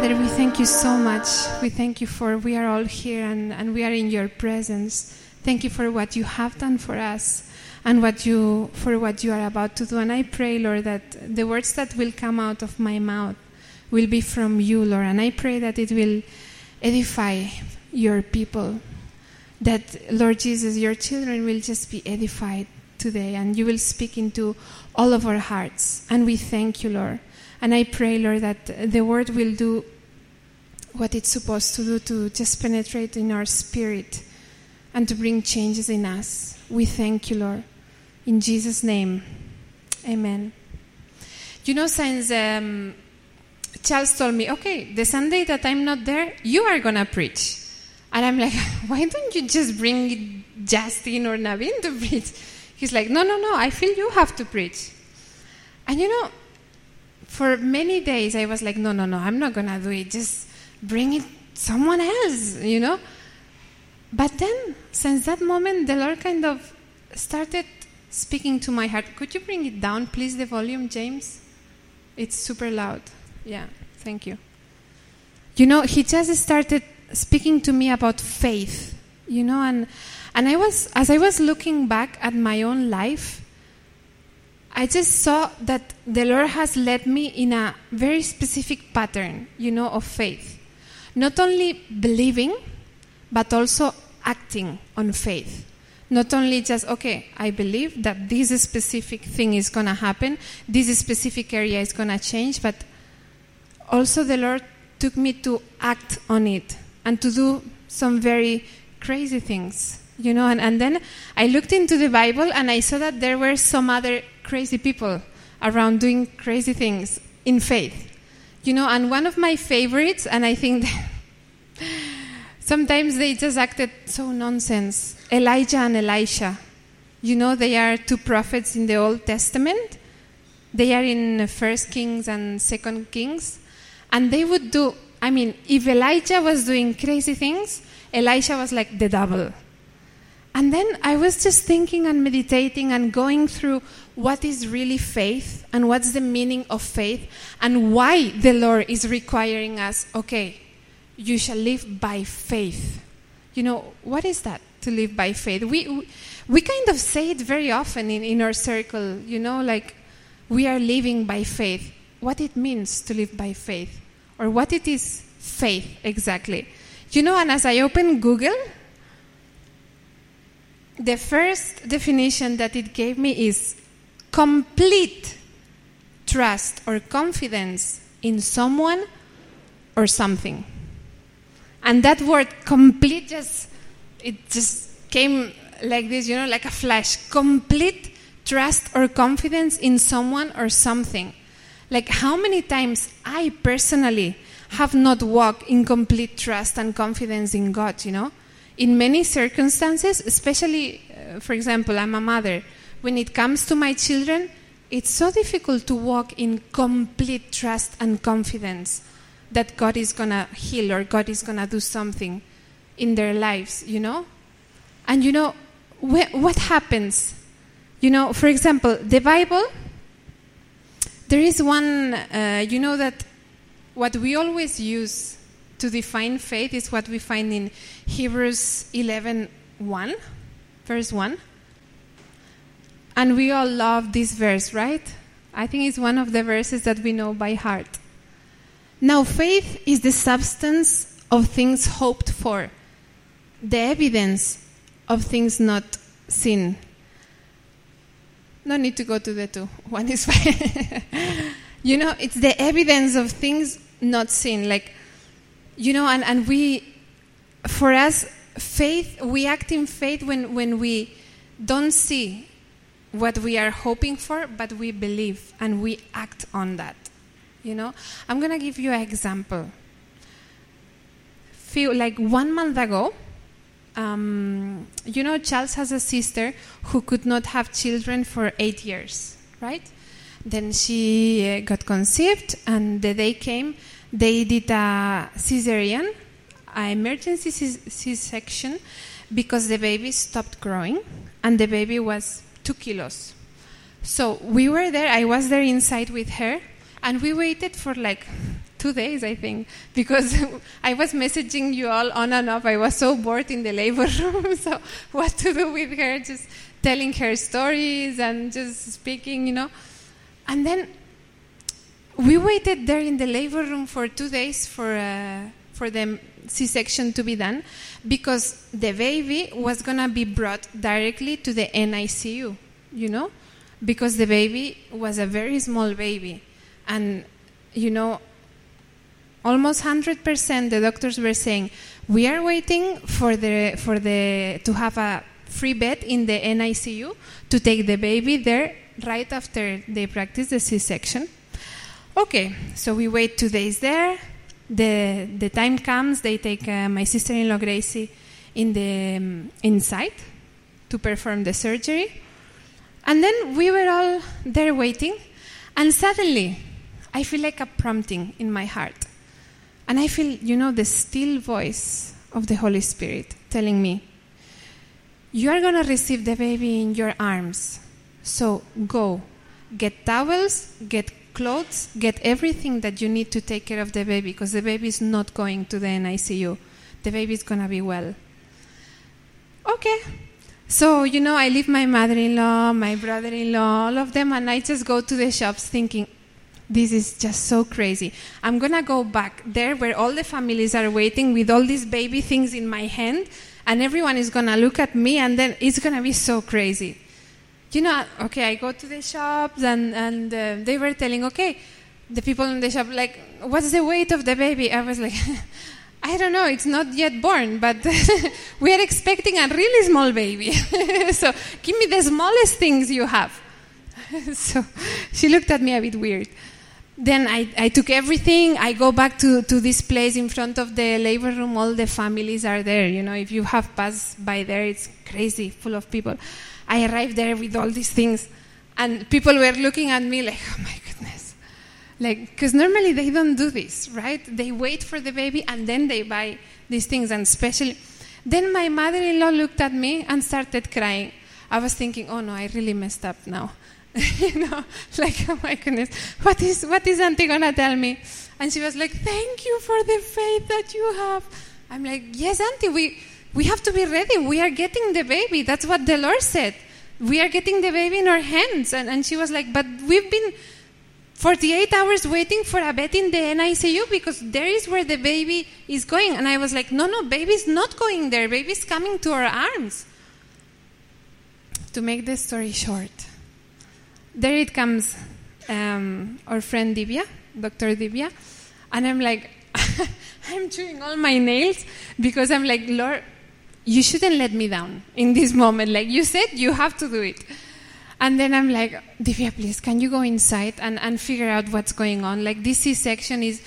Father, we thank you so much. We thank you for we are all here and, and we are in your presence. Thank you for what you have done for us and what you for what you are about to do. And I pray, Lord, that the words that will come out of my mouth will be from you, Lord. And I pray that it will edify your people. That, Lord Jesus, your children will just be edified today and you will speak into all of our hearts. And we thank you, Lord. And I pray, Lord, that the word will do what it's supposed to do to just penetrate in our spirit and to bring changes in us. We thank you, Lord. In Jesus' name, amen. You know, since um, Charles told me, okay, the Sunday that I'm not there, you are going to preach. And I'm like, why don't you just bring Justin or Navin to preach? He's like, no, no, no, I feel you have to preach. And you know, for many days I was like, no, no, no, I'm not to do it. Just bring it someone else, you know? But then, since that moment, the Lord kind of started speaking to my heart. Could you bring it down, please, the volume, James? It's super loud. Yeah, thank you. You know, he just started speaking to me about faith, you know, and, and I was, as I was looking back at my own life, I just saw that the Lord has led me in a very specific pattern, you know, of faith. Not only believing, but also acting on faith. Not only just, okay, I believe that this specific thing is going to happen, this specific area is going to change, but also the Lord took me to act on it and to do some very crazy things, you know. And, and then I looked into the Bible and I saw that there were some other crazy people around doing crazy things in faith, you know. And one of my favorites, and I think sometimes they just acted so nonsense Elijah and Elisha. You know, they are two prophets in the Old Testament. They are in First Kings and Second Kings. And they would do, I mean, if Elijah was doing crazy things, Elisha was like the double. And then I was just thinking and meditating and going through what is really faith and what's the meaning of faith and why the Lord is requiring us, okay, you shall live by faith. You know, what is that to live by faith? We, we kind of say it very often in, in our circle, you know, like we are living by faith. What it means to live by faith, or what it is faith exactly. You know, and as I open Google, the first definition that it gave me is complete trust or confidence in someone or something. And that word complete just it just came like this, you know, like a flash. Complete trust or confidence in someone or something. Like how many times I personally have not walked in complete trust and confidence in God, you know? In many circumstances, especially, uh, for example, I'm a mother. When it comes to my children, it's so difficult to walk in complete trust and confidence that God is going to heal or God is going to do something in their lives, you know? And you know, wh- what happens? You know, for example, the Bible, there is one, uh, you know, that what we always use to define faith is what we find in Hebrews 11 1, verse 1. And we all love this verse, right? I think it's one of the verses that we know by heart. Now, faith is the substance of things hoped for, the evidence of things not seen. No need to go to the two. One is fine. you know, it's the evidence of things not seen. Like, you know, and, and we, for us, faith, we act in faith when, when we don't see what we are hoping for, but we believe and we act on that. You know, I'm going to give you an example. Few, like one month ago, um, you know, Charles has a sister who could not have children for eight years, right? Then she uh, got conceived, and the day came, they did a cesarean, an emergency C section, because the baby stopped growing, and the baby was two kilos. So we were there, I was there inside with her, and we waited for like two days, I think, because I was messaging you all on and off. I was so bored in the labor room. so, what to do with her? Just telling her stories and just speaking, you know. And then we waited there in the labor room for two days for, uh, for the C section to be done because the baby was going to be brought directly to the NICU, you know, because the baby was a very small baby. And, you know, almost 100% the doctors were saying, we are waiting for the, for the, to have a free bed in the NICU to take the baby there right after they practice the C section. Okay, so we wait two days there. The, the time comes, they take uh, my sister in law Gracie in the um, inside to perform the surgery. And then we were all there waiting, and suddenly I feel like a prompting in my heart. And I feel, you know, the still voice of the Holy Spirit telling me, You are going to receive the baby in your arms. So go, get towels, get clothes, get everything that you need to take care of the baby because the baby is not going to the NICU. The baby is going to be well. Okay. So, you know, I leave my mother in law, my brother in law, all of them, and I just go to the shops thinking, this is just so crazy. I'm going to go back there where all the families are waiting with all these baby things in my hand, and everyone is going to look at me, and then it's going to be so crazy you know, okay, I go to the shops and, and uh, they were telling, okay, the people in the shop, like, what's the weight of the baby? I was like, I don't know, it's not yet born, but we are expecting a really small baby. so give me the smallest things you have. so she looked at me a bit weird. Then I, I took everything. I go back to, to this place in front of the labor room. All the families are there. You know, if you have passed by there, it's crazy, full of people. I arrived there with all these things, and people were looking at me like, oh my goodness. Like, because normally they don't do this, right? They wait for the baby and then they buy these things, and especially. Then my mother in law looked at me and started crying. I was thinking, oh no, I really messed up now. you know, like, oh my goodness, what is, what is Auntie gonna tell me? And she was like, thank you for the faith that you have. I'm like, yes, Auntie, we, we have to be ready. We are getting the baby. That's what the Lord said. We are getting the baby in our hands. And, and she was like, But we've been 48 hours waiting for a bed in the NICU because there is where the baby is going. And I was like, No, no, baby's not going there. Baby's coming to our arms. To make the story short, there it comes um, our friend Divya, Dr. Divya. And I'm like, I'm chewing all my nails because I'm like, Lord, you shouldn't let me down in this moment. Like you said, you have to do it. And then I'm like, Divya, please, can you go inside and, and figure out what's going on? Like this C-section is,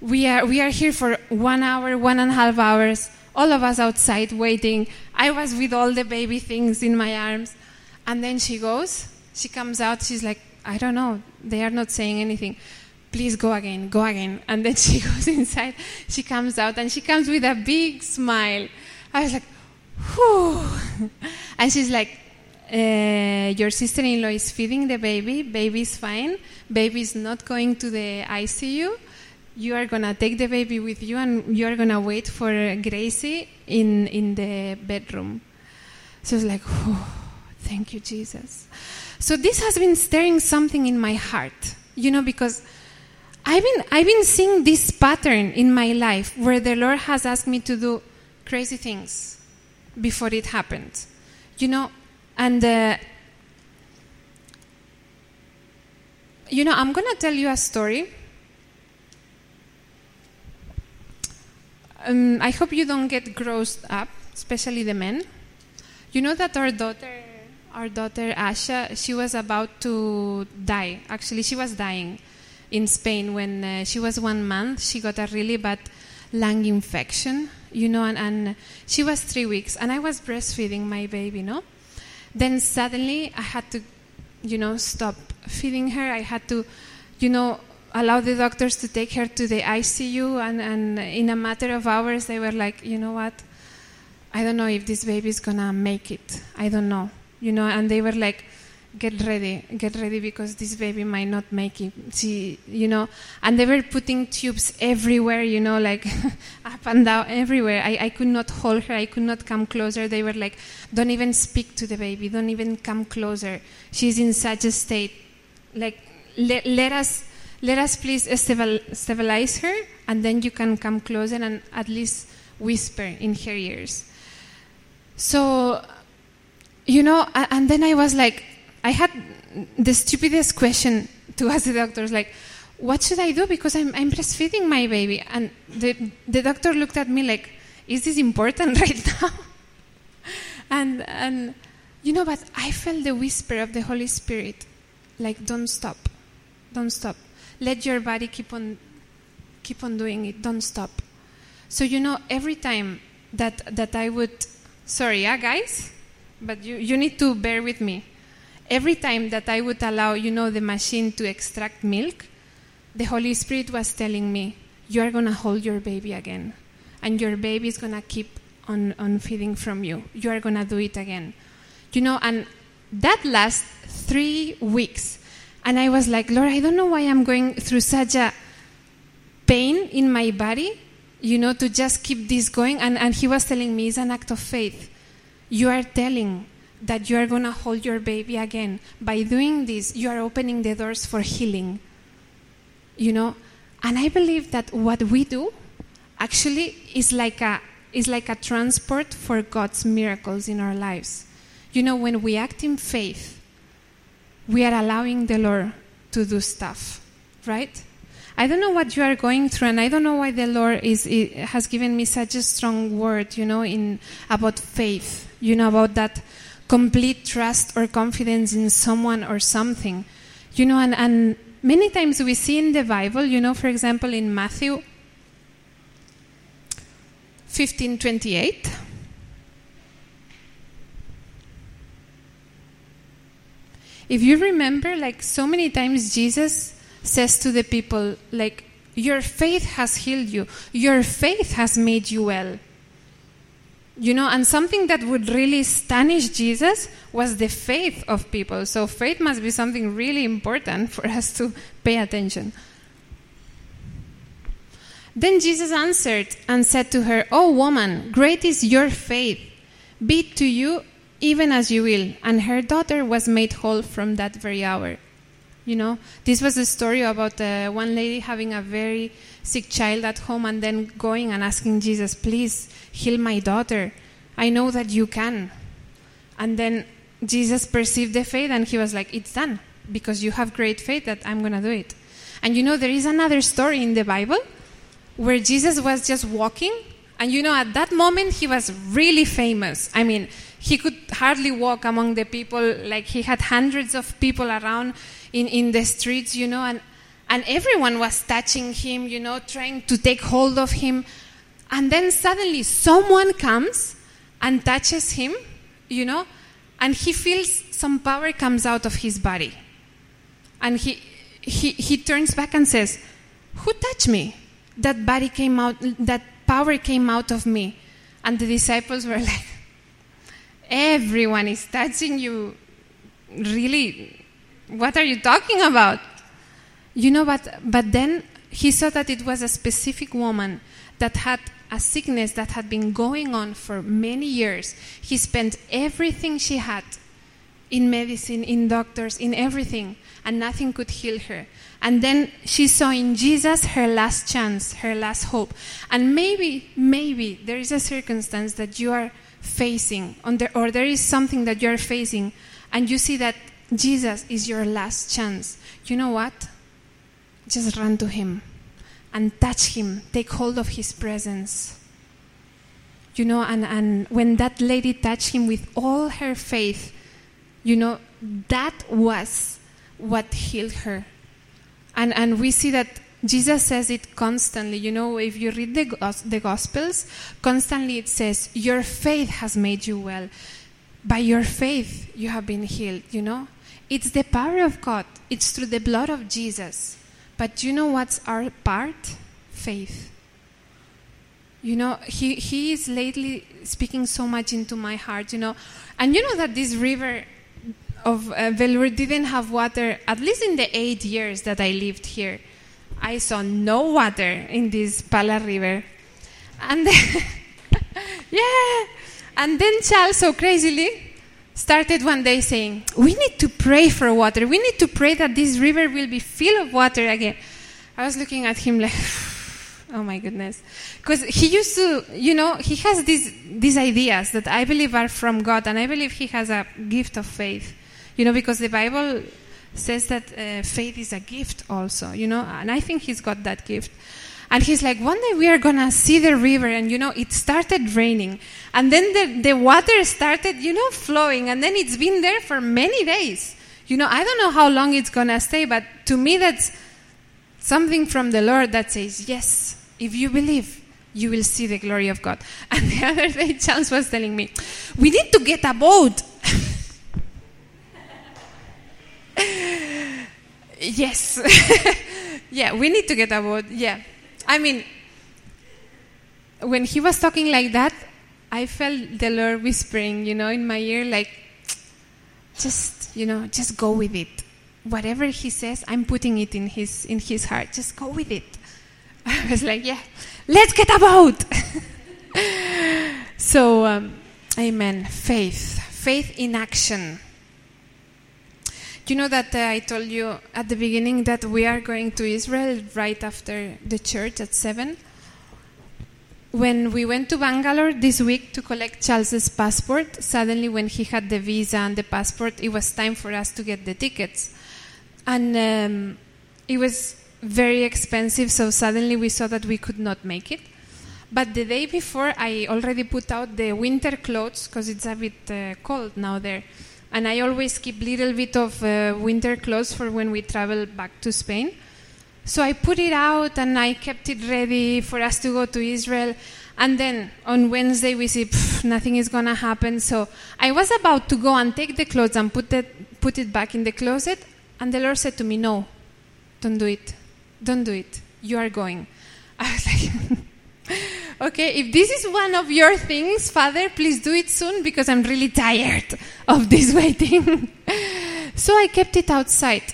we are, we are here for one hour, one and a half hours, all of us outside waiting. I was with all the baby things in my arms. And then she goes, she comes out, she's like, I don't know, they are not saying anything. Please go again, go again. And then she goes inside, she comes out, and she comes with a big smile. I was like, whew. And she's like, uh, your sister-in-law is feeding the baby. Baby's fine. Baby's not going to the ICU. You are gonna take the baby with you, and you are gonna wait for Gracie in in the bedroom. So it's like, thank you, Jesus. So this has been stirring something in my heart, you know, because I've been I've been seeing this pattern in my life where the Lord has asked me to do crazy things before it happened. You know, and uh, you know, I'm gonna tell you a story. Um, I hope you don't get grossed up, especially the men. You know that our daughter, our daughter Asha, she was about to die. Actually, she was dying in Spain when uh, she was one month. She got a really bad lung infection, you know, and, and she was three weeks, and I was breastfeeding my baby, no? Then suddenly I had to, you know, stop feeding her. I had to, you know, allow the doctors to take her to the ICU, and, and in a matter of hours, they were like, you know what? I don't know if this baby is gonna make it. I don't know, you know, and they were like, get ready, get ready because this baby might not make it. She, you know, and they were putting tubes everywhere, you know, like up and down everywhere. I, I could not hold her, I could not come closer. They were like, don't even speak to the baby, don't even come closer. She's in such a state. Like, let, let us. Let us please stabilize her, and then you can come closer and at least whisper in her ears. So, you know, and then I was like, I had the stupidest question to ask the doctors, like, what should I do? Because I'm, I'm breastfeeding my baby. And the, the doctor looked at me like, is this important right now? and, and, you know, but I felt the whisper of the Holy Spirit, like, don't stop, don't stop. Let your body keep on, keep on doing it, don't stop. So, you know, every time that, that I would, sorry, yeah, guys? But you, you need to bear with me every time that I would allow, you know, the machine to extract milk, the Holy Spirit was telling me, you are going to hold your baby again. And your baby is going to keep on, on feeding from you. You are going to do it again. You know, and that lasts three weeks. And I was like, Lord, I don't know why I'm going through such a pain in my body, you know, to just keep this going. And, and he was telling me, it's an act of faith. You are telling that you are going to hold your baby again. By doing this, you are opening the doors for healing. You know, and I believe that what we do actually is like a is like a transport for God's miracles in our lives. You know, when we act in faith, we are allowing the Lord to do stuff, right? I don't know what you are going through, and I don't know why the Lord is, has given me such a strong word, you know, in about faith, you know, about that complete trust or confidence in someone or something. You know, and, and many times we see in the Bible, you know, for example, in Matthew 15 28. If you remember, like so many times Jesus says to the people, like, your faith has healed you, your faith has made you well. You know, and something that would really astonish Jesus was the faith of people. So faith must be something really important for us to pay attention. Then Jesus answered and said to her, O woman, great is your faith. Be to you even as you will. And her daughter was made whole from that very hour. You know, this was a story about uh, one lady having a very sick child at home and then going and asking Jesus, please heal my daughter. I know that you can. And then Jesus perceived the faith and he was like, it's done because you have great faith that I'm going to do it. And you know, there is another story in the Bible where Jesus was just walking. And you know, at that moment, he was really famous. I mean, he could hardly walk among the people. Like, he had hundreds of people around in, in the streets, you know, and, and everyone was touching him, you know, trying to take hold of him. And then suddenly someone comes and touches him, you know, and he feels some power comes out of his body. And he, he, he turns back and says, Who touched me? That body came out, that power came out of me. And the disciples were like, Everyone is touching you. Really, what are you talking about? You know, but, but then he saw that it was a specific woman that had a sickness that had been going on for many years. He spent everything she had in medicine, in doctors, in everything, and nothing could heal her. And then she saw in Jesus her last chance, her last hope. And maybe, maybe there is a circumstance that you are facing, or there is something that you are facing, and you see that Jesus is your last chance, you know what? Just run to Him and touch Him, take hold of His presence. You know, and, and when that lady touched Him with all her faith, you know, that was what healed her. And, and we see that Jesus says it constantly. You know, if you read the, the Gospels, constantly it says, Your faith has made you well. By your faith, you have been healed, you know? It's the power of God. It's through the blood of Jesus. But you know what's our part? Faith. You know, he, he is lately speaking so much into my heart, you know. And you know that this river, of uh, Vellore didn't have water, at least in the eight years that I lived here. I saw no water in this Palar River. And then, yeah, and then Charles so crazily started one day saying, We need to pray for water. We need to pray that this river will be filled of water again. I was looking at him like, Oh my goodness. Because he used to, you know, he has these, these ideas that I believe are from God, and I believe he has a gift of faith. You know, because the Bible says that uh, faith is a gift also, you know, and I think he's got that gift. And he's like, one day we are going to see the river, and you know, it started raining. And then the, the water started, you know, flowing, and then it's been there for many days. You know, I don't know how long it's going to stay, but to me, that's something from the Lord that says, yes, if you believe, you will see the glory of God. And the other day, Charles was telling me, we need to get a boat. yes. yeah, we need to get a boat. Yeah. I mean, when he was talking like that, I felt the Lord whispering, you know, in my ear, like, just, you know, just go with it. Whatever he says, I'm putting it in his in his heart. Just go with it. I was like, yeah, let's get a boat. so, um, amen. Faith, faith in action. You know that uh, I told you at the beginning that we are going to Israel right after the church at 7? When we went to Bangalore this week to collect Charles's passport, suddenly when he had the visa and the passport, it was time for us to get the tickets. And um, it was very expensive, so suddenly we saw that we could not make it. But the day before, I already put out the winter clothes because it's a bit uh, cold now there. And I always keep little bit of uh, winter clothes for when we travel back to Spain. So I put it out and I kept it ready for us to go to Israel. And then on Wednesday we see nothing is gonna happen. So I was about to go and take the clothes and put it put it back in the closet, and the Lord said to me, "No, don't do it. Don't do it. You are going." I was like. Okay, if this is one of your things, Father, please do it soon because I'm really tired of this waiting. so I kept it outside,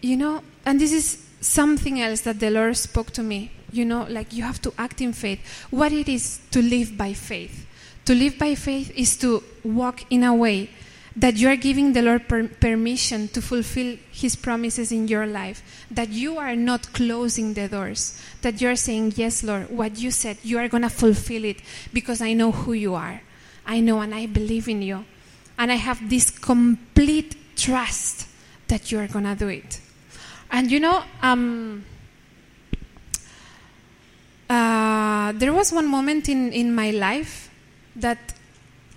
you know, and this is something else that the Lord spoke to me. You know, like you have to act in faith. What it is to live by faith. To live by faith is to walk in a way that you are giving the Lord per- permission to fulfill His promises in your life, that you are not closing the doors, that you are saying, Yes, Lord, what you said, you are going to fulfill it because I know who you are. I know and I believe in you. And I have this complete trust that you are going to do it. And you know, um, uh, there was one moment in, in my life that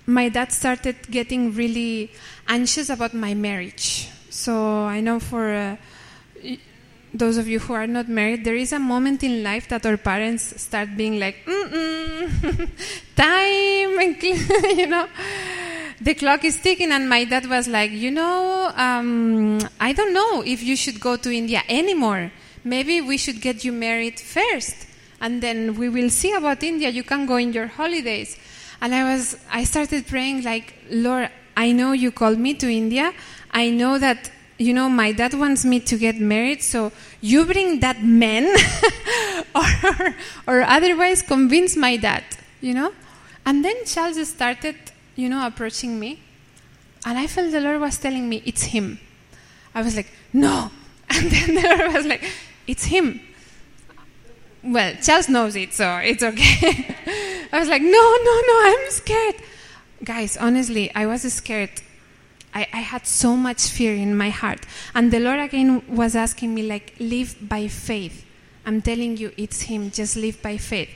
my dad started getting really anxious about my marriage. So I know for uh, those of you who are not married, there is a moment in life that our parents start being like, time, and you know, the clock is ticking. And my dad was like, you know, um, I don't know if you should go to India anymore. Maybe we should get you married first, and then we will see about India. You can go in your holidays. And I was, I started praying like, Lord, I know you called me to India. I know that, you know, my dad wants me to get married. So you bring that man or, or otherwise convince my dad, you know? And then Charles started, you know, approaching me. And I felt the Lord was telling me, it's him. I was like, no. And then the Lord was like, it's him. Well, Charles knows it, so it's okay. I was like, no, no, no, I'm scared. Guys, honestly, I was scared. I, I had so much fear in my heart. And the Lord again was asking me, like, live by faith. I'm telling you, it's Him. Just live by faith.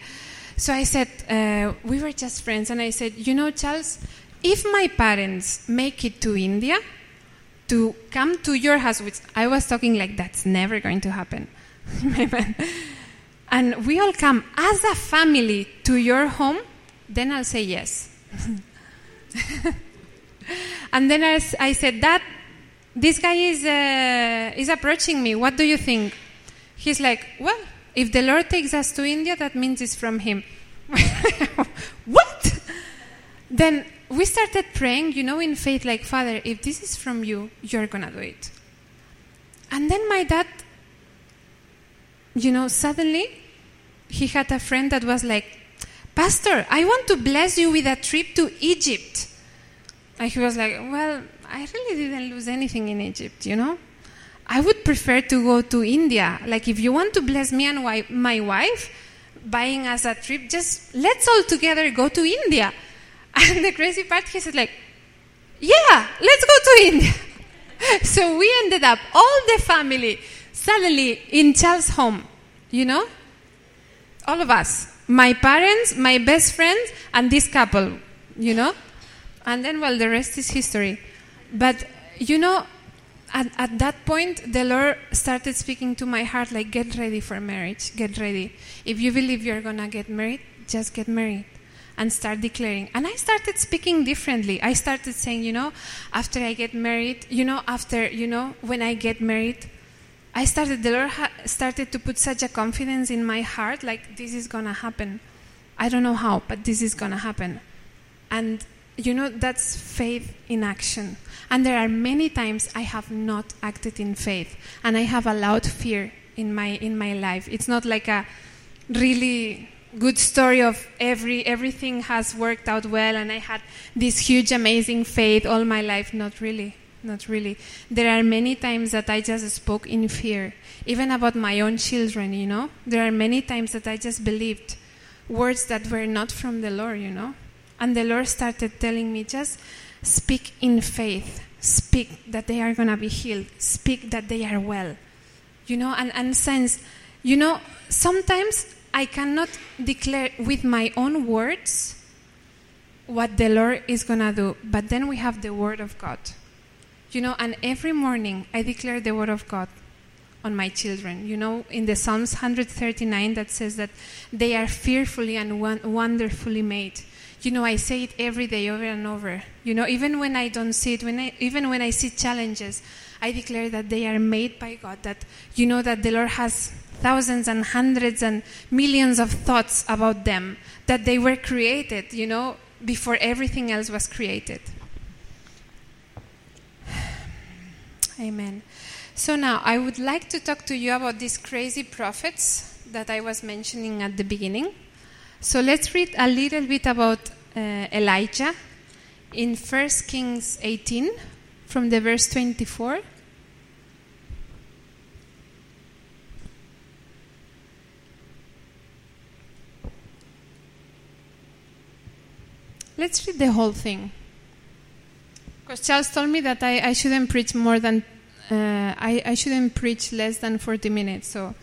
So I said, uh, we were just friends, and I said, you know, Charles, if my parents make it to India to come to your house, which I was talking like that's never going to happen, and we all come as a family to your home, then I'll say yes. and then I, I said, Dad, this guy is, uh, is approaching me. What do you think? He's like, Well, if the Lord takes us to India, that means it's from Him. what? Then we started praying, you know, in faith, like, Father, if this is from you, you're going to do it. And then my dad, you know, suddenly he had a friend that was like, Pastor, I want to bless you with a trip to Egypt. And he was like, Well, I really didn't lose anything in Egypt, you know? I would prefer to go to India. Like, if you want to bless me and my wife, buying us a trip, just let's all together go to India. And the crazy part, he said, like, yeah, let's go to India. so we ended up, all the family, suddenly in Charles' home, you know? All of us. My parents, my best friends, and this couple, you know? And then, well, the rest is history. But, you know, at, at that point, the Lord started speaking to my heart like, get ready for marriage, get ready. If you believe you're to get married, just get married and start declaring. And I started speaking differently. I started saying, you know, after I get married, you know, after, you know, when I get married, I started, the Lord started to put such a confidence in my heart, like, this is going to happen. I don't know how, but this is going to happen. And, you know, that's faith in action. And there are many times I have not acted in faith, and I have allowed fear in my, in my life. It's not like a really good story of every everything has worked out well and I had this huge amazing faith all my life not really not really. There are many times that I just spoke in fear even about my own children you know? There are many times that I just believed words that were not from the Lord you know? And the Lord started telling me just speak in faith. Speak that they are going to be healed. Speak that they are well. You know and and sense you know sometimes I cannot declare with my own words what the Lord is going to do, but then we have the Word of God. You know, and every morning I declare the Word of God on my children. You know, in the Psalms 139 that says that they are fearfully and wonderfully made. You know, I say it every day over and over. You know, even when I don't see it, when I, even when I see challenges, I declare that they are made by God, that you know that the Lord has thousands and hundreds and millions of thoughts about them, that they were created, you know, before everything else was created. Amen. So now I would like to talk to you about these crazy prophets that I was mentioning at the beginning. So let's read a little bit about uh, Elijah in 1 Kings 18 from the verse 24 Let's read the whole thing. Because Charles told me that I, I shouldn't preach more than, uh, I, I shouldn't preach less than 40 minutes. So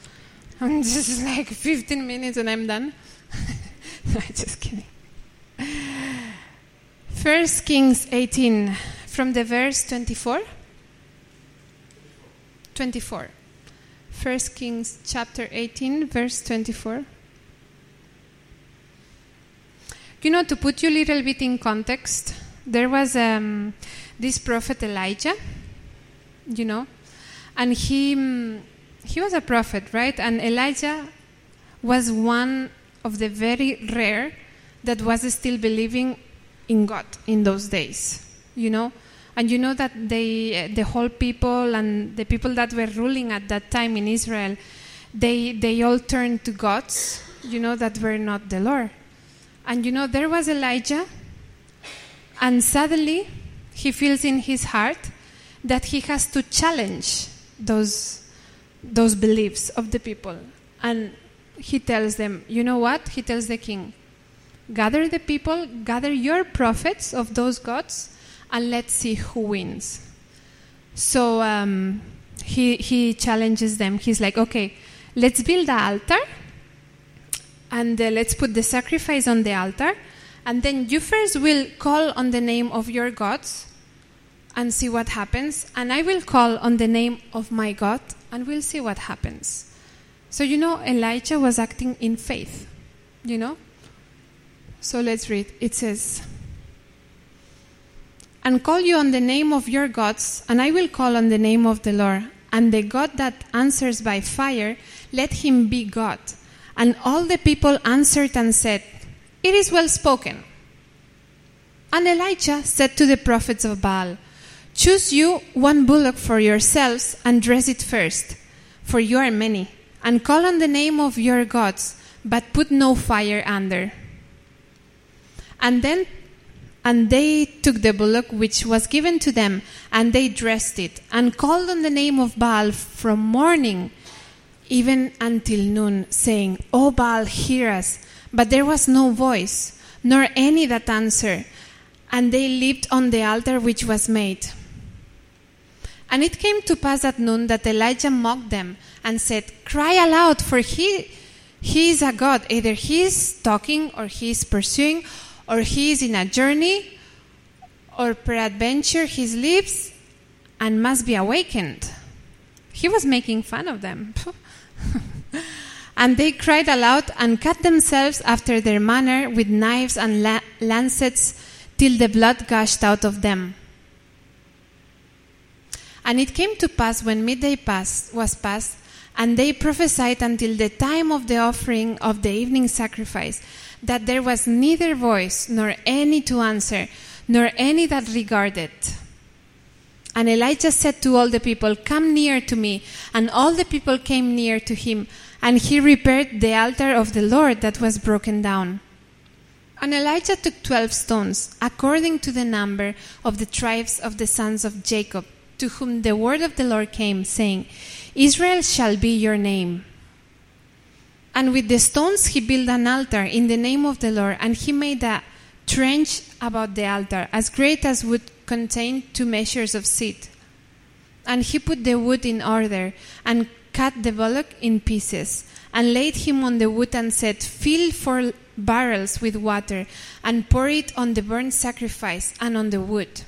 I'm just like 15 minutes and I'm done. no, just kidding. First Kings 18, from the verse 24. 24. First Kings chapter 18, verse 24. You know, to put you a little bit in context, there was um, this prophet Elijah, you know, and he mm, he was a prophet, right? And Elijah was one of the very rare that was still believing in God in those days, you know. And you know that they, the whole people and the people that were ruling at that time in Israel, they they all turned to gods, you know, that were not the Lord. And you know, there was Elijah, and suddenly he feels in his heart that he has to challenge those, those beliefs of the people. And he tells them, you know what? He tells the king, gather the people, gather your prophets of those gods, and let's see who wins. So um, he, he challenges them. He's like, okay, let's build an altar and uh, let's put the sacrifice on the altar. And then you first will call on the name of your gods and see what happens. And I will call on the name of my God and we'll see what happens. So, you know, Elijah was acting in faith, you know? So let's read. It says, And call you on the name of your gods, and I will call on the name of the Lord. And the God that answers by fire, let him be God. And all the people answered and said, It is well spoken. And Elijah said to the prophets of Baal, Choose you one bullock for yourselves and dress it first, for you are many, and call on the name of your gods, but put no fire under. And then and they took the bullock which was given to them, and they dressed it, and called on the name of Baal from morning even until noon, saying, O Baal, hear us. But there was no voice, nor any that answered, and they leaped on the altar which was made. And it came to pass at noon that Elijah mocked them and said, Cry aloud, for he, he is a God. Either he is talking, or he is pursuing, or he is in a journey, or peradventure he sleeps and must be awakened. He was making fun of them. and they cried aloud and cut themselves after their manner with knives and la- lancets till the blood gushed out of them. And it came to pass when midday passed, was past, and they prophesied until the time of the offering of the evening sacrifice, that there was neither voice nor any to answer, nor any that regarded. And Elijah said to all the people, Come near to me. And all the people came near to him, and he repaired the altar of the Lord that was broken down. And Elijah took twelve stones, according to the number of the tribes of the sons of Jacob, to whom the word of the Lord came, saying, Israel shall be your name. And with the stones he built an altar in the name of the Lord, and he made a trench about the altar, as great as would contain two measures of seed. And he put the wood in order, and cut the bullock in pieces, and laid him on the wood, and said, Fill four barrels with water, and pour it on the burnt sacrifice and on the wood.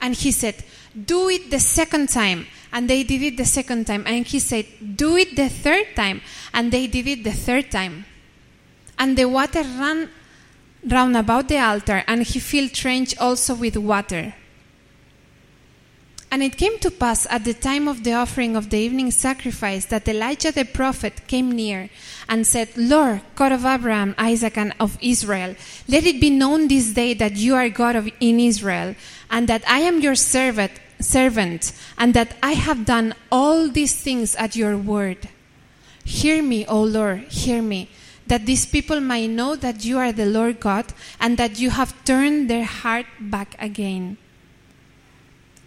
And he said, Do it the second time. And they did it the second time. And he said, Do it the third time. And they did it the third time. And the water ran round about the altar, and he filled trench also with water. And it came to pass at the time of the offering of the evening sacrifice that Elijah the prophet came near and said, Lord, God of Abraham, Isaac, and of Israel, let it be known this day that you are God of, in Israel, and that I am your servant, servant, and that I have done all these things at your word. Hear me, O Lord, hear me, that these people might know that you are the Lord God, and that you have turned their heart back again.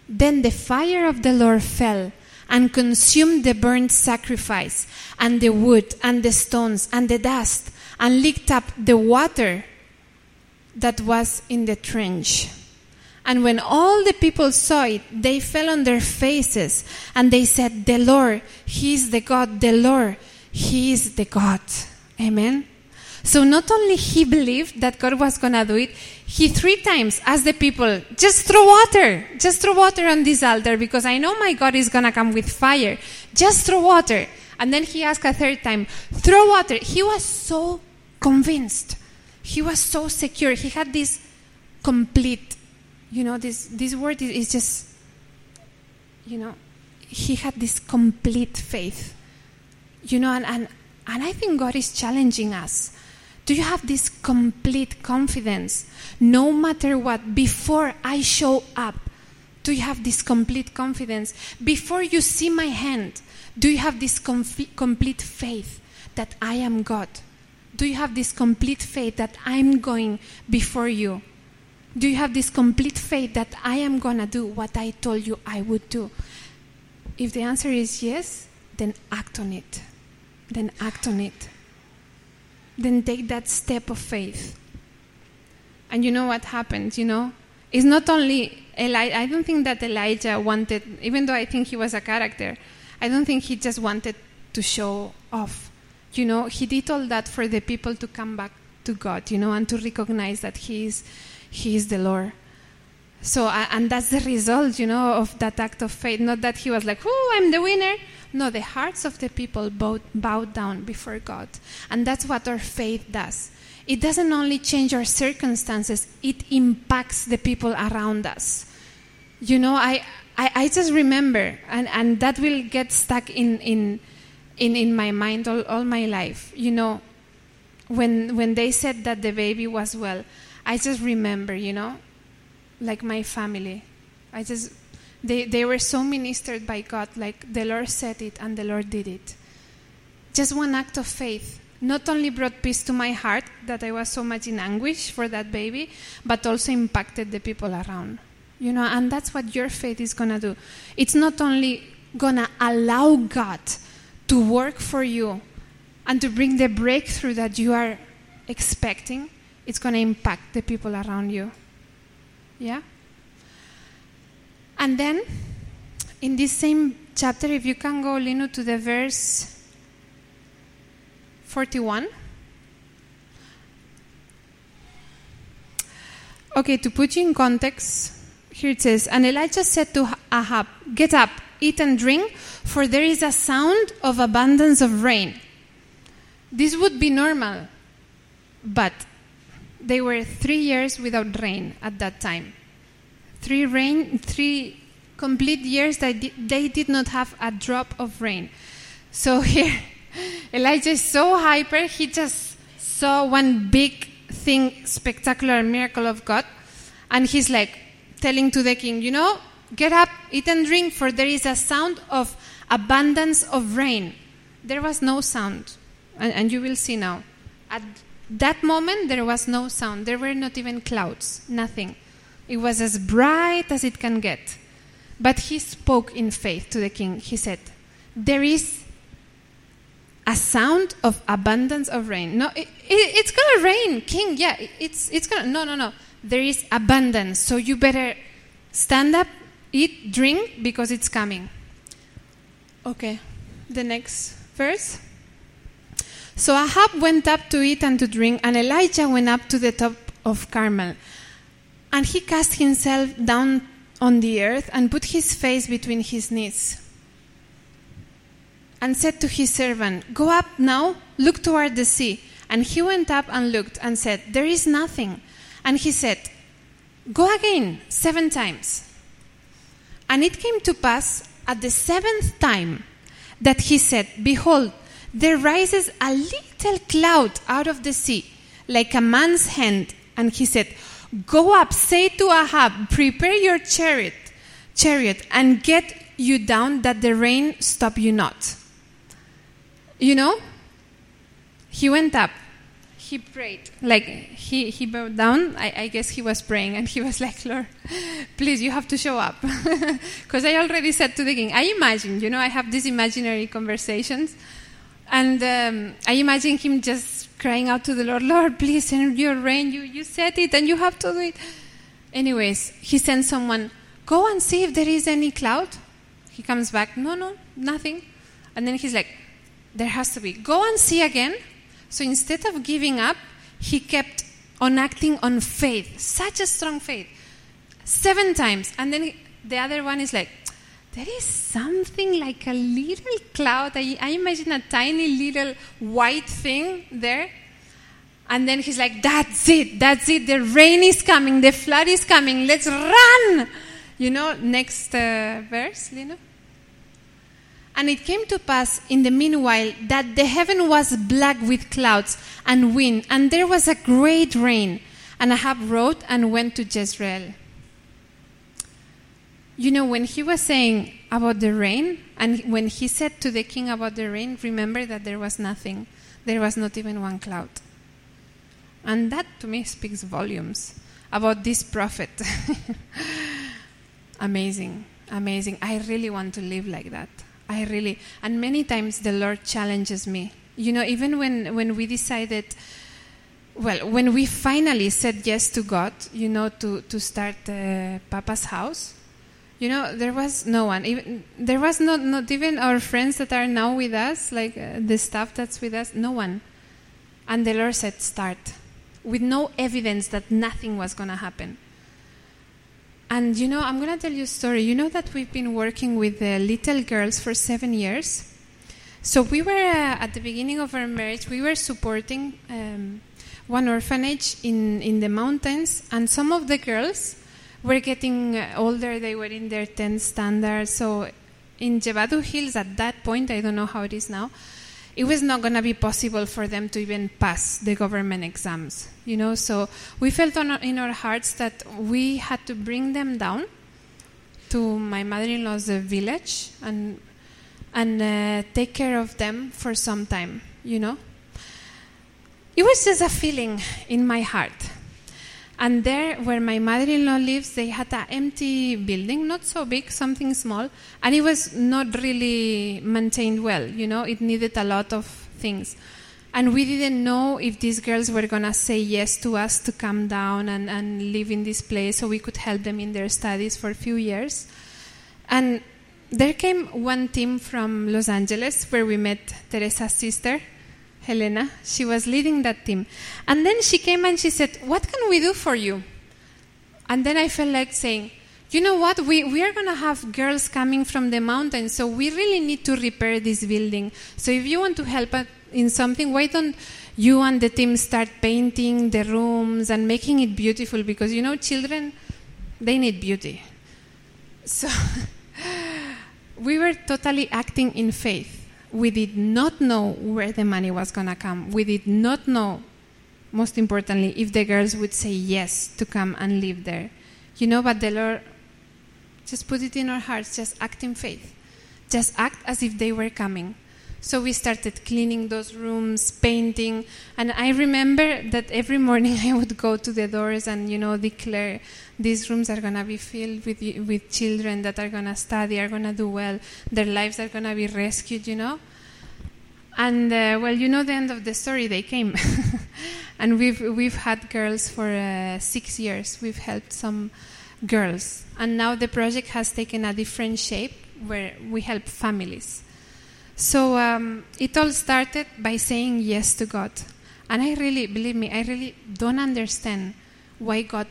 Then the fire of the Lord fell and consumed the burnt sacrifice, and the wood, and the stones, and the dust, and licked up the water that was in the trench. And when all the people saw it, they fell on their faces, and they said, The Lord, He is the God, the Lord, He is the God. Amen. So not only he believed that God was going to do it, he three times asked the people, just throw water, just throw water on this altar because I know my God is going to come with fire. Just throw water. And then he asked a third time, throw water. He was so convinced. He was so secure. He had this complete, you know, this, this word is, just, you know, he had this complete faith. You know, and, and, and I think God is challenging us. Do you have this complete confidence? No matter what, before I show up, do you have this complete confidence? Before you see my hand, do you have this com- complete faith that I am God? Do you have this complete faith that I'm going before you? Do you have this complete faith that I am going to do what I told you I would do? If the answer is yes, then act on it. Then act on it then take that step of faith. And you know what happened, you know? It's not only Elijah, I don't think that Elijah wanted, even though I think he was a character, I don't think he just wanted to show off. You know, he did all that for the people to come back to God, you know, and to recognize that he is, he is the Lord. So, and that's the result, you know, of that act of faith. Not that he was like, oh, I'm the winner. No, the hearts of the people bowed, bowed down before God. And that's what our faith does. It doesn't only change our circumstances, it impacts the people around us. You know, I, I, I just remember, and, and that will get stuck in, in, in, in my mind all, all my life. You know, when, when they said that the baby was well, I just remember, you know, like my family. I just, they, they were so ministered by God, like the Lord said it and the Lord did it. Just one act of faith not only brought peace to my heart that I was so much in anguish for that baby, but also impacted the people around. You know, and that's what your faith is going to do. It's not only going to allow God to work for you and to bring the breakthrough that you are expecting, it's going to impact the people around you. Yeah? And then, in this same chapter, if you can go, Lino, to the verse 41. Okay, to put you in context, here it says, And Elijah said to Ahab, Get up, eat and drink, for there is a sound of abundance of rain. This would be normal, but they were three years without rain at that time. Three rain, three complete years that they did not have a drop of rain. So here, Elijah is so hyper, he just saw one big thing, spectacular miracle of God, and he's like telling to the king, you know, get up, eat and drink, for there is a sound of abundance of rain. There was no sound, and, and you will see now. At that moment, there was no sound. There were not even clouds, nothing. It was as bright as it can get. But he spoke in faith to the king. He said, There is a sound of abundance of rain. No, it, it, it's gonna rain, king. Yeah, it's it's gonna. No, no, no. There is abundance, so you better stand up, eat, drink, because it's coming. Okay, the next verse. So Ahab went up to eat and to drink, and Elijah went up to the top of Carmel. And he cast himself down on the earth and put his face between his knees and said to his servant, Go up now, look toward the sea. And he went up and looked and said, There is nothing. And he said, Go again seven times. And it came to pass at the seventh time that he said, Behold, there rises a little cloud out of the sea, like a man's hand. And he said, Go up, say to Ahab, Prepare your chariot, chariot, and get you down, that the rain stop you not. You know, he went up, he prayed, like he, he bowed down. I, I guess he was praying, and he was like, Lord, please, you have to show up. Because I already said to the king, I imagine, you know, I have these imaginary conversations, and um, I imagine him just crying out to the Lord, Lord, please send your rain. You, you said it, and you have to do it. Anyways, he sends someone, go and see if there is any cloud. He comes back, no, no, nothing. And then he's like, there has to be. Go and see again. So instead of giving up, he kept on acting on faith, such a strong faith, seven times. And then he, the other one is like, there is something like a little cloud. I, I imagine a tiny little white thing there. And then he's like, that's it, that's it. The rain is coming, the flood is coming, let's run. You know, next uh, verse, Lino. And it came to pass in the meanwhile that the heaven was black with clouds and wind, and there was a great rain. And Ahab wrote and went to Jezreel. You know, when he was saying about the rain, and when he said to the king about the rain, remember that there was nothing. There was not even one cloud. And that to me speaks volumes about this prophet. amazing, amazing. I really want to live like that. I really, and many times the Lord challenges me. You know, even when, when we decided, well, when we finally said yes to God, you know, to, to start uh, Papa's house, you know, there was no one. Even, there was not, not even our friends that are now with us, like uh, the staff that's with us, no one. And the Lord said, start, with no evidence that nothing was going to happen. And you know, I'm going to tell you a story. You know that we've been working with the little girls for seven years? So we were, uh, at the beginning of our marriage, we were supporting um, one orphanage in, in the mountains, and some of the girls were getting older. They were in their 10th standard. So in Jawadhu Hills at that point, I don't know how it is now, it was not going to be possible for them to even pass the government exams, you know. So we felt in our hearts that we had to bring them down to my mother-in-law's village and and uh, take care of them for some time, you know. It was just a feeling in my heart. And there, where my mother in law lives, they had an empty building, not so big, something small, and it was not really maintained well. You know, it needed a lot of things. And we didn't know if these girls were going to say yes to us to come down and, and live in this place so we could help them in their studies for a few years. And there came one team from Los Angeles where we met Teresa's sister, Helena. She was leading that team. And then she came and she said, What can we do for you? And then I felt like saying, You know what? We, we are going to have girls coming from the mountains, so we really need to repair this building. So if you want to help us in something, why don't you and the team start painting the rooms and making it beautiful? Because, you know, children, they need beauty. So we were totally acting in faith. We did not know where the money was going to come. We did not know, most importantly, if the girls would say yes to come and live there. You know, but the Lord just put it in our hearts, just act in faith. Just act as if they were coming. So we started cleaning those rooms, painting, and I remember that every morning I would go to the doors and you know declare these rooms are gonna be filled with with children that are gonna study, are gonna do well, their lives are gonna be rescued, you know. And uh, well, you know the end of the story. They came, and we've we've had girls for uh, six years. We've helped some girls, and now the project has taken a different shape where we help families. So um, it all started by saying yes to God. And I really, believe me, I really don't understand why God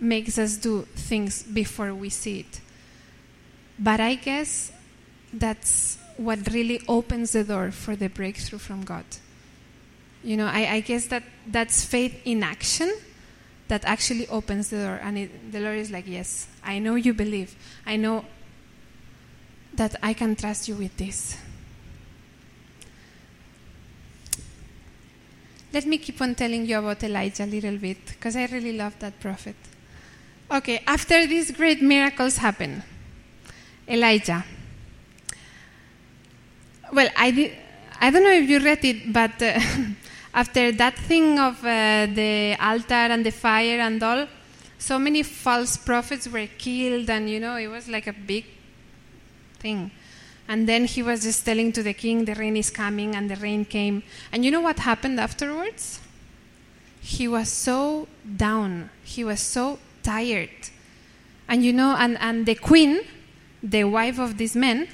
makes us do things before we see it. But I guess that's what really opens the door for the breakthrough from God. You know, I, I guess that that's faith in action that actually opens the door. And it, the Lord is like, Yes, I know you believe. I know that I can trust you with this. Let me keep on telling you about Elijah a little bit because I really love that prophet. Okay, after these great miracles happen, Elijah. Well, I, I don't know if you read it, but uh, after that thing of uh, the altar and the fire and all, so many false prophets were killed, and you know, it was like a big thing. And then he was just telling to the king, the rain is coming, and the rain came. And you know what happened afterwards? He was so down. He was so tired. And you know, and, and the queen, the wife of this man,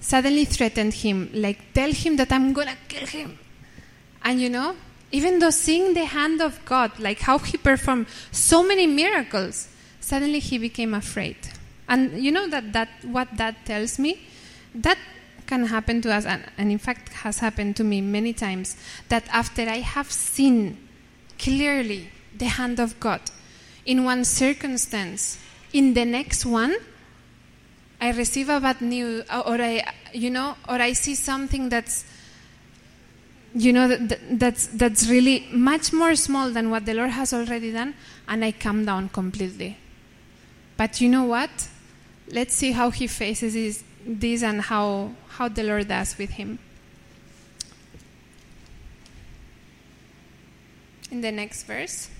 suddenly threatened him, like, tell him that I'm gonna kill him. And you know, even though seeing the hand of God, like how he performed so many miracles, suddenly he became afraid. And you know that, that what that tells me? That can happen to us, and, and in fact has happened to me many times, that after I have seen clearly the hand of God in one circumstance, in the next one, I receive a bad news, or I, you know, or I see something that's, you know, that, that's that's really much more small than what the Lord has already done, and I come down completely. But you know what? Let's see how he faces this, and how, how the Lord does with him. In the next verse.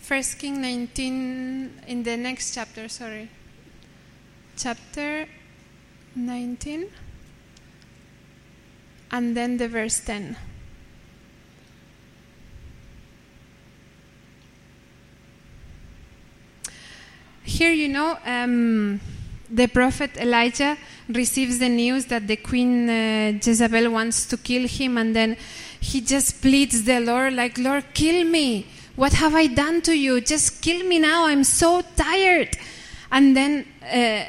First King 19 in the next chapter, sorry. Chapter 19 and then the verse 10. Here, you know, um, the prophet Elijah receives the news that the queen uh, Jezebel wants to kill him, and then he just pleads the Lord, like, Lord, kill me. What have I done to you? Just kill me now. I'm so tired. And then, uh,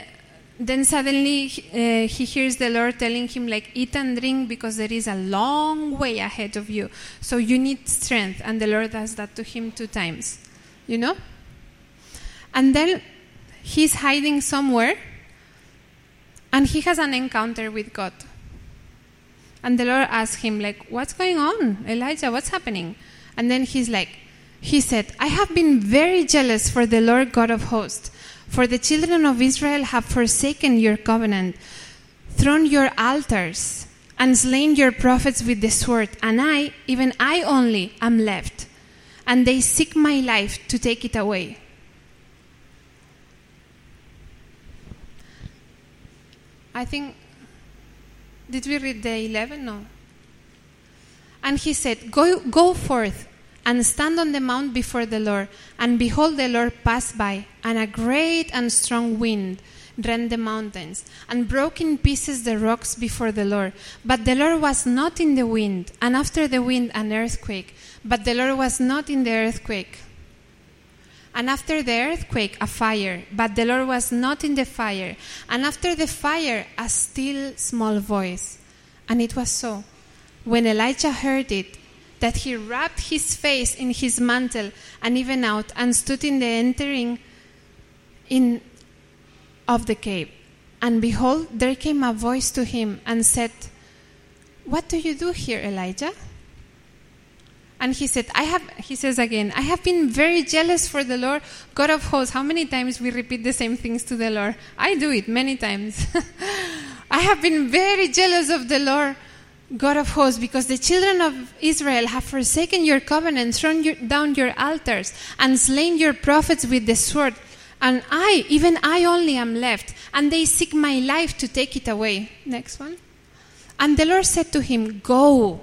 then suddenly uh, he hears the Lord telling him, like, eat and drink because there is a long way ahead of you. So you need strength. And the Lord does that to him two times. You know? And then he's hiding somewhere and he has an encounter with God. And the Lord asks him, like, what's going on? Elijah, what's happening? And then he's like, he said, I have been very jealous for the Lord God of hosts, for the children of Israel have forsaken your covenant, thrown your altars, and slain your prophets with the sword, and I, even I only, am left, and they seek my life to take it away. I think, did we read the 11? No. And he said, Go, go forth and stand on the mount before the Lord. And behold, the Lord passed by, and a great and strong wind rent the mountains, and broke in pieces the rocks before the Lord. But the Lord was not in the wind, and after the wind, an earthquake. But the Lord was not in the earthquake. And after the earthquake, a fire. But the Lord was not in the fire. And after the fire, a still small voice. And it was so. When Elijah heard it, that he wrapped his face in his mantle and even out and stood in the entering in of the cave. And behold, there came a voice to him and said, What do you do here, Elijah? And he said, I have, he says again, I have been very jealous for the Lord, God of hosts. How many times we repeat the same things to the Lord? I do it many times. I have been very jealous of the Lord, God of hosts, because the children of Israel have forsaken your covenant, thrown your, down your altars, and slain your prophets with the sword. And I, even I only am left, and they seek my life to take it away. Next one. And the Lord said to him, Go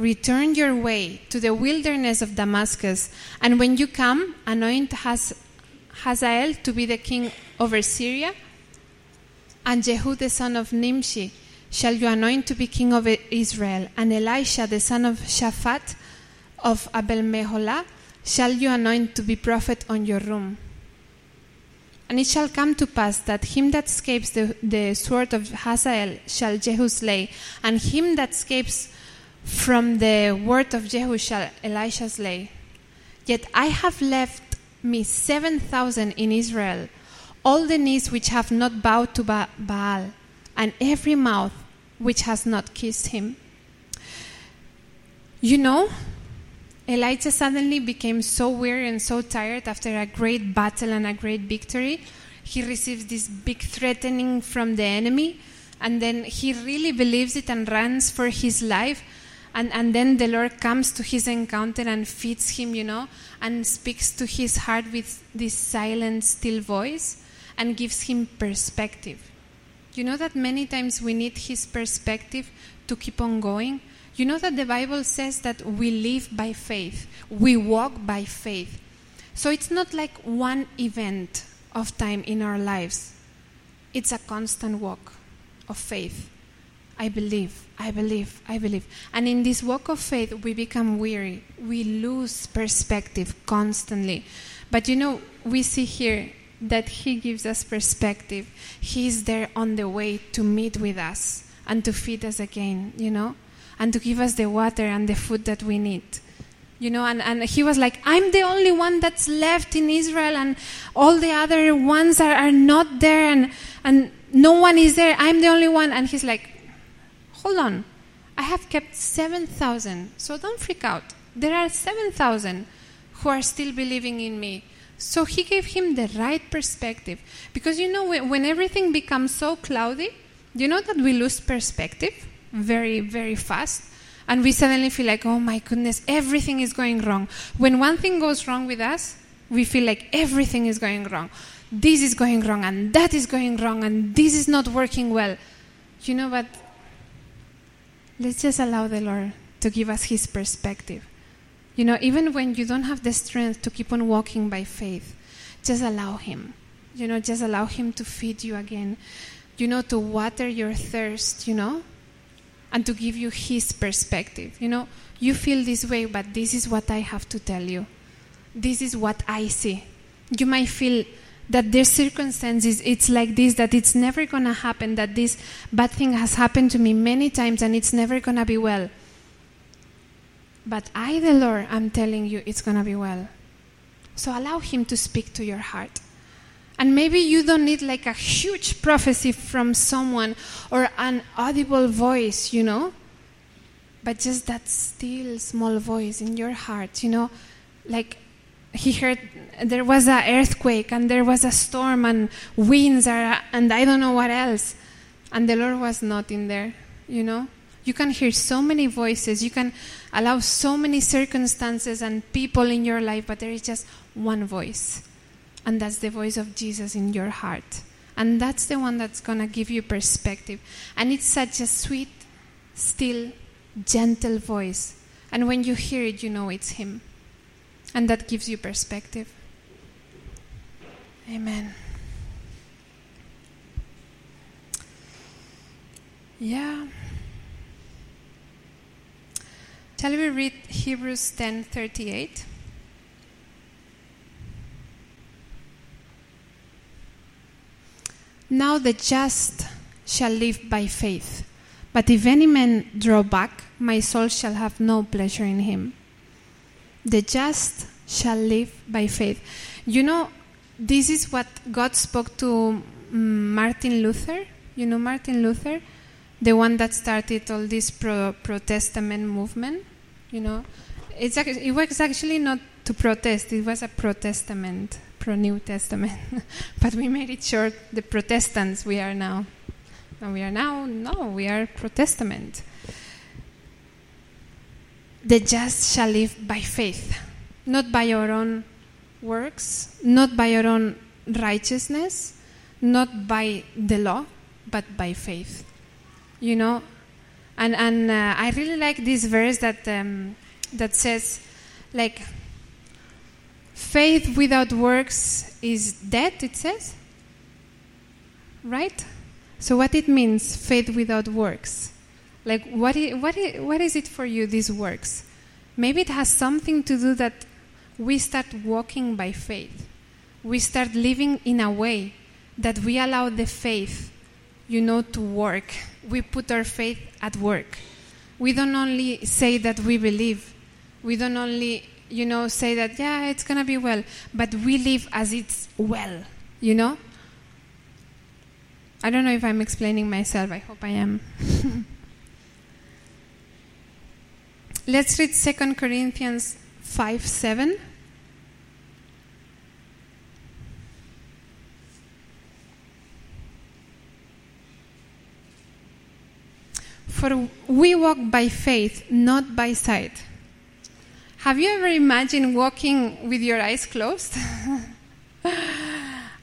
Return your way to the wilderness of Damascus, and when you come, anoint Hazael to be the king over Syria, and Jehu the son of Nimshi shall you anoint to be king of Israel, and Elisha the son of Shaphat of Abel Meholah shall you anoint to be prophet on your room. And it shall come to pass that him that escapes the, the sword of Hazael shall Jehu slay, and him that escapes from the word of Jehu shall Elisha slay. Yet I have left me seven thousand in Israel, all the knees which have not bowed to Baal, and every mouth which has not kissed him. You know, Elijah suddenly became so weary and so tired after a great battle and a great victory. He receives this big threatening from the enemy, and then he really believes it and runs for his life and, and then the Lord comes to his encounter and feeds him, you know, and speaks to his heart with this silent, still voice and gives him perspective. You know that many times we need his perspective to keep on going? You know that the Bible says that we live by faith, we walk by faith. So it's not like one event of time in our lives, it's a constant walk of faith. I believe, I believe, I believe. And in this walk of faith, we become weary. We lose perspective constantly. But you know, we see here that He gives us perspective. He is there on the way to meet with us and to feed us again, you know, and to give us the water and the food that we need. You know, and, and he was like, I'm the only one that's left in Israel, and all the other ones are, are not there, and, and no one is there. I'm the only one. And he's like, hold on, I have kept 7,000, so don't freak out. There are 7,000 who are still believing in me. So he gave him the right perspective. Because you know, when, when everything becomes so cloudy, you know that we lose perspective very, very fast. And we suddenly feel like, oh my goodness, everything is going wrong. When one thing goes wrong with us, we feel like everything is going wrong. This is going wrong, and that is going wrong, and this is not working well. You know, but let's just allow the Lord to give us His perspective. You know, even when you don't have the strength to keep on walking by faith, just allow Him. You know, just allow Him to feed you again. You know, to water your thirst, you know, and to give you His perspective. You know, you feel this way, but this is what I have to tell you. This is what I see. You might feel that there's circumstances it's like this that it's never going to happen that this bad thing has happened to me many times and it's never going to be well but i the lord i'm telling you it's going to be well so allow him to speak to your heart And maybe you don't need like a huge prophecy from someone or an audible voice, you know? But just that still small voice in your heart, you know? Like he heard there was an earthquake and there was a storm and winds are, and I don't know what else. And the Lord was not in there, you know? You can hear so many voices, you can allow so many circumstances and people in your life, but there is just one voice. And that's the voice of Jesus in your heart. And that's the one that's going to give you perspective. And it's such a sweet, still, gentle voice. And when you hear it, you know it's Him. And that gives you perspective. Amen. Yeah. Shall we read Hebrews 10:38? Now the just shall live by faith. But if any man draw back, my soul shall have no pleasure in him. The just shall live by faith. You know, this is what God spoke to mm, Martin Luther. You know Martin Luther? The one that started all this pro, Protestament movement. You know, it's, it was actually not to protest, it was a Protestament pro New Testament. but we made it short, the Protestants we are now. And we are now, no, we are Protestament. The just shall live by faith, not by our own works, not by our own righteousness, not by the law, but by faith. You know, and and uh, I really like this verse that um, that says, like, Faith without works is dead, it says. Right? So, what it means, faith without works? Like, what is, what, is, what is it for you, these works? Maybe it has something to do that we start walking by faith. We start living in a way that we allow the faith, you know, to work. We put our faith at work. We don't only say that we believe, we don't only you know, say that, yeah, it's going to be well, but we live as it's well, you know? I don't know if I'm explaining myself. I hope I am. Let's read 2 Corinthians 5 7. For we walk by faith, not by sight. Have you ever imagined walking with your eyes closed?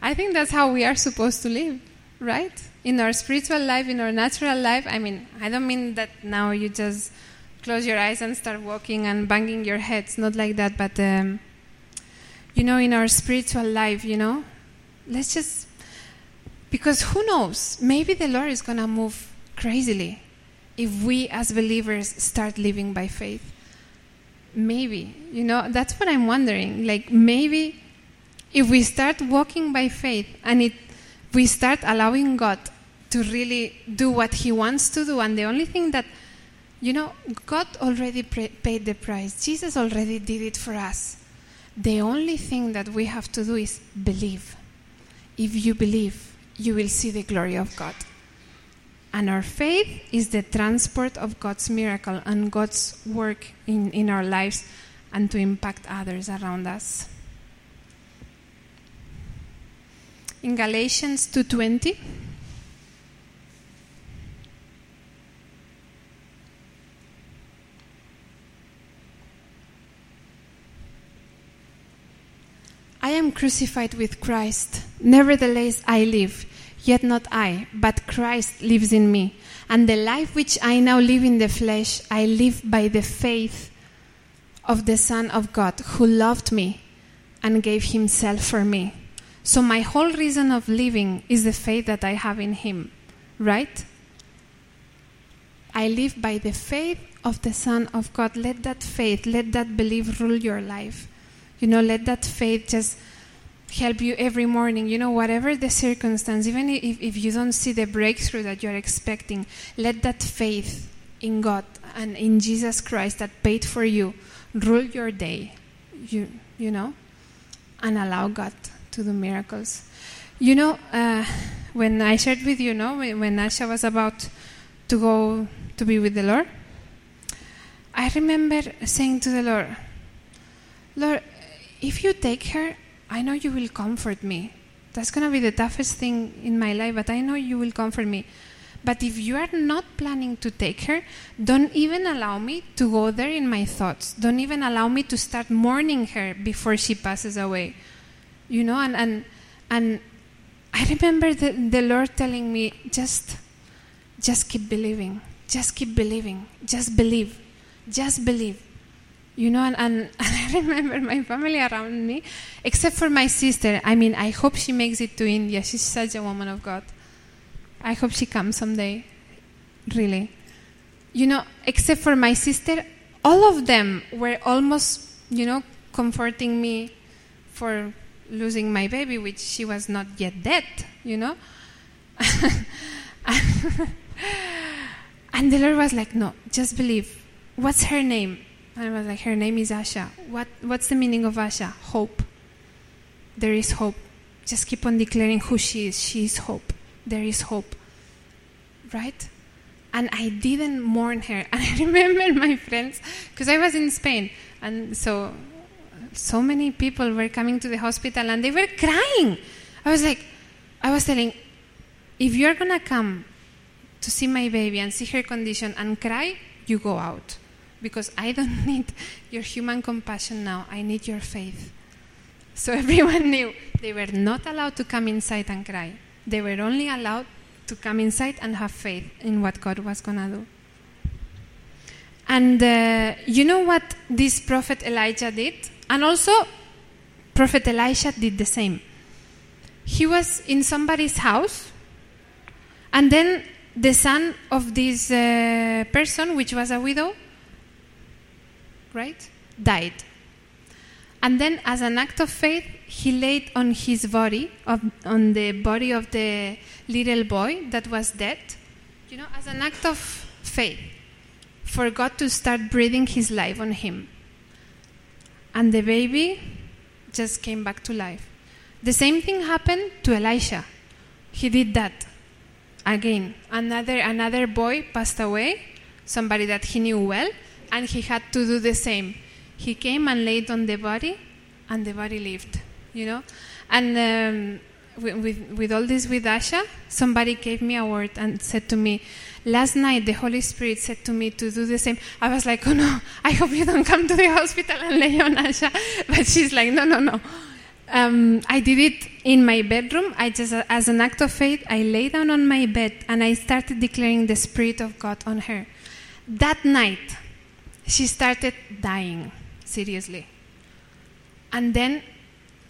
I think that's how we are supposed to live, right? In our spiritual life, in our natural life. I mean, I don't mean that now you just close your eyes and start walking and banging your heads, not like that, but um, you know, in our spiritual life, you know, let's just because who knows? Maybe the Lord is going to move crazily if we as believers start living by faith maybe, you know, that's what I'm wondering. Like, maybe if we start walking by faith and it, we start allowing God to really do what He wants to do, and the only thing that, you know, God already pre- paid the price, Jesus already did it for us. The only thing that we have to do is believe. If you believe, you will see the glory of God. And our faith is the transport of God's miracle and God's work in, in our lives and to impact others around us. In Galatians 2:20 crucified with Christ. Nevertheless I live Yet not I, but Christ lives in me. And the life which I now live in the flesh, I live by the faith of the Son of God, who loved me and gave himself for me. So my whole reason of living is the faith that I have in him, right? I live by the faith of the Son of God. Let that faith, let that belief rule your life. You know, let that faith just help you every morning. You know, whatever the circumstance, even if, if you don't see the breakthrough that you're expecting, let that faith in God and in Jesus Christ that paid for you rule your day. You, you know, and allow God to do miracles. You know, uh, when I shared with you, no, when when Asha was about to go to be with the Lord, I remember saying to the Lord, Lord, if you take her, I know you will comfort me. That's going to be the toughest thing in my life, but I know you will comfort me. But if you are not planning to take her, don't even allow me to go there in my thoughts. Don't even allow me to start mourning her before she passes away. You know, and and and I remember the, the Lord telling me, just just keep believing. Just keep believing. Just believe. Just believe. You know, and, and, I remember my family around me, except for my sister. I mean, I hope she makes it to India. She's such a woman of God. I hope she comes someday. Really. You know, except for my sister, all of them were almost, you know, comforting me for losing my baby, which she was not yet dead, you know. and the Lord was like, no, just believe. What's her name? I was like, her name is Asha. What, what's the meaning of Asha? Hope. There is hope. Just keep on declaring who she is. She is hope. There is hope. Right? And I didn't mourn her. And I remember my friends, because I was in Spain, and so so many people were coming to the hospital and they were crying. I was like, I was telling, if you're gonna come to see my baby and see her condition and cry, you go out. Because I don't need your human compassion now, I need your faith. So everyone knew they were not allowed to come inside and cry. They were only allowed to come inside and have faith in what God was gonna do. And uh, you know what this prophet Elijah did? And also, Prophet Elisha did the same. He was in somebody's house, and then the son of this uh, person, which was a widow, right, died. And then, as an act of faith, he laid on his body, on the body of the little boy that was dead, you know, as an act of faith, for God to start breathing his life on him. And the baby just came back to life. The same thing happened to Elisha. He did that again. Another, another boy passed away, somebody that he knew well, and he had to do the same. He came and laid on the body, and the body lived, you know. And um, with, with, with all this with Asha, somebody gave me a word and said to me, last night the Holy Spirit said to me to do the same. I was like, oh no, I hope you don't come to the hospital and lay on Asha. But she's like, no, no, no. Um, I did it in my bedroom. I just, as an act of faith, I lay down on my bed and I started declaring the Spirit of God on her. That night, she started dying, seriously. And then,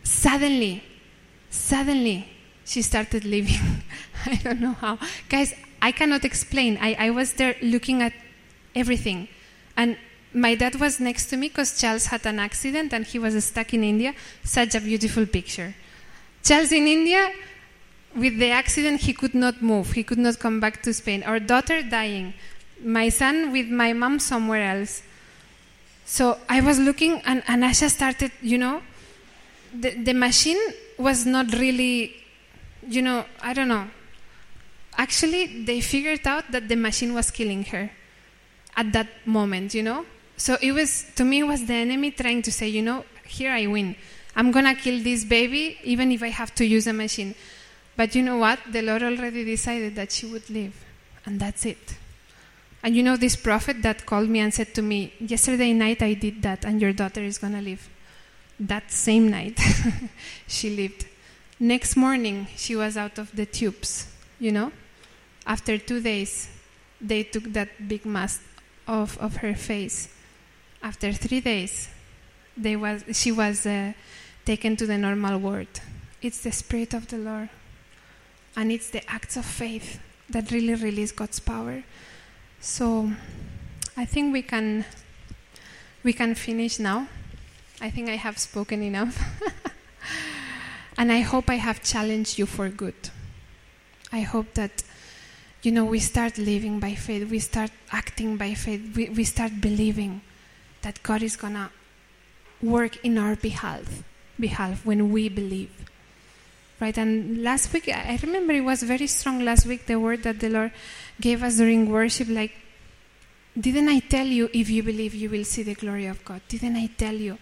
suddenly, suddenly, she started living. I don't know how. Guys, I cannot explain. I, I was there looking at everything. And my dad was next to me because Charles had an accident and he was stuck in India. Such a beautiful picture. Charles in India, with the accident, he could not move. He could not come back to Spain. Our daughter dying. My son with my mom somewhere else. So I was looking, and, and Asha started, you know, the, the machine was not really, you know, I don't know. Actually, they figured out that the machine was killing her at that moment, you know? So it was, to me, it was the enemy trying to say, you know, here I win. I'm gonna kill this baby even if I have to use a machine. But you know what? The Lord already decided that she would live. And that's it. And you know this prophet that called me and said to me, Yesterday night I did that, and your daughter is gonna live. That same night, she lived. Next morning, she was out of the tubes, you know? After two days, they took that big mask off of her face. After three days, they was, she was uh, taken to the normal world. It's the Spirit of the Lord. And it's the acts of faith that really release God's power. So I think we can we can finish now. I think I have spoken enough. and I hope I have challenged you for good. I hope that you know we start living by faith, we start acting by faith, we, we start believing that God is gonna work in our behalf behalf when we believe. right? And last week, I remember it was very strong last week, the word that the Lord gave us during worship, like, didn't I tell you if you believe you will see the glory of God? Didn't I tell you?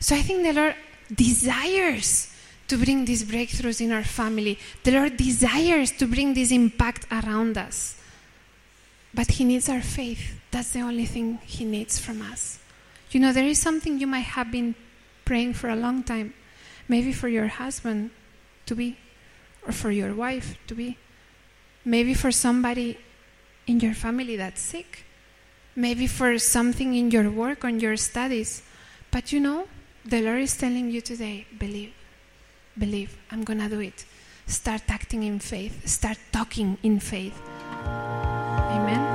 So I think the Lord desires to bring these breakthroughs in our family. The Lord desires to bring this impact around us. But He needs our faith. That's the only thing He needs from us. You know, there is something you might have been praying for a long time. Maybe for your husband to be, or for your wife to be. Maybe for somebody in your family that's sick. Maybe for something in your work, on your studies. But you know, the Lord is telling you today believe, believe, I'm going to do it. Start acting in faith, start talking in faith. Amen.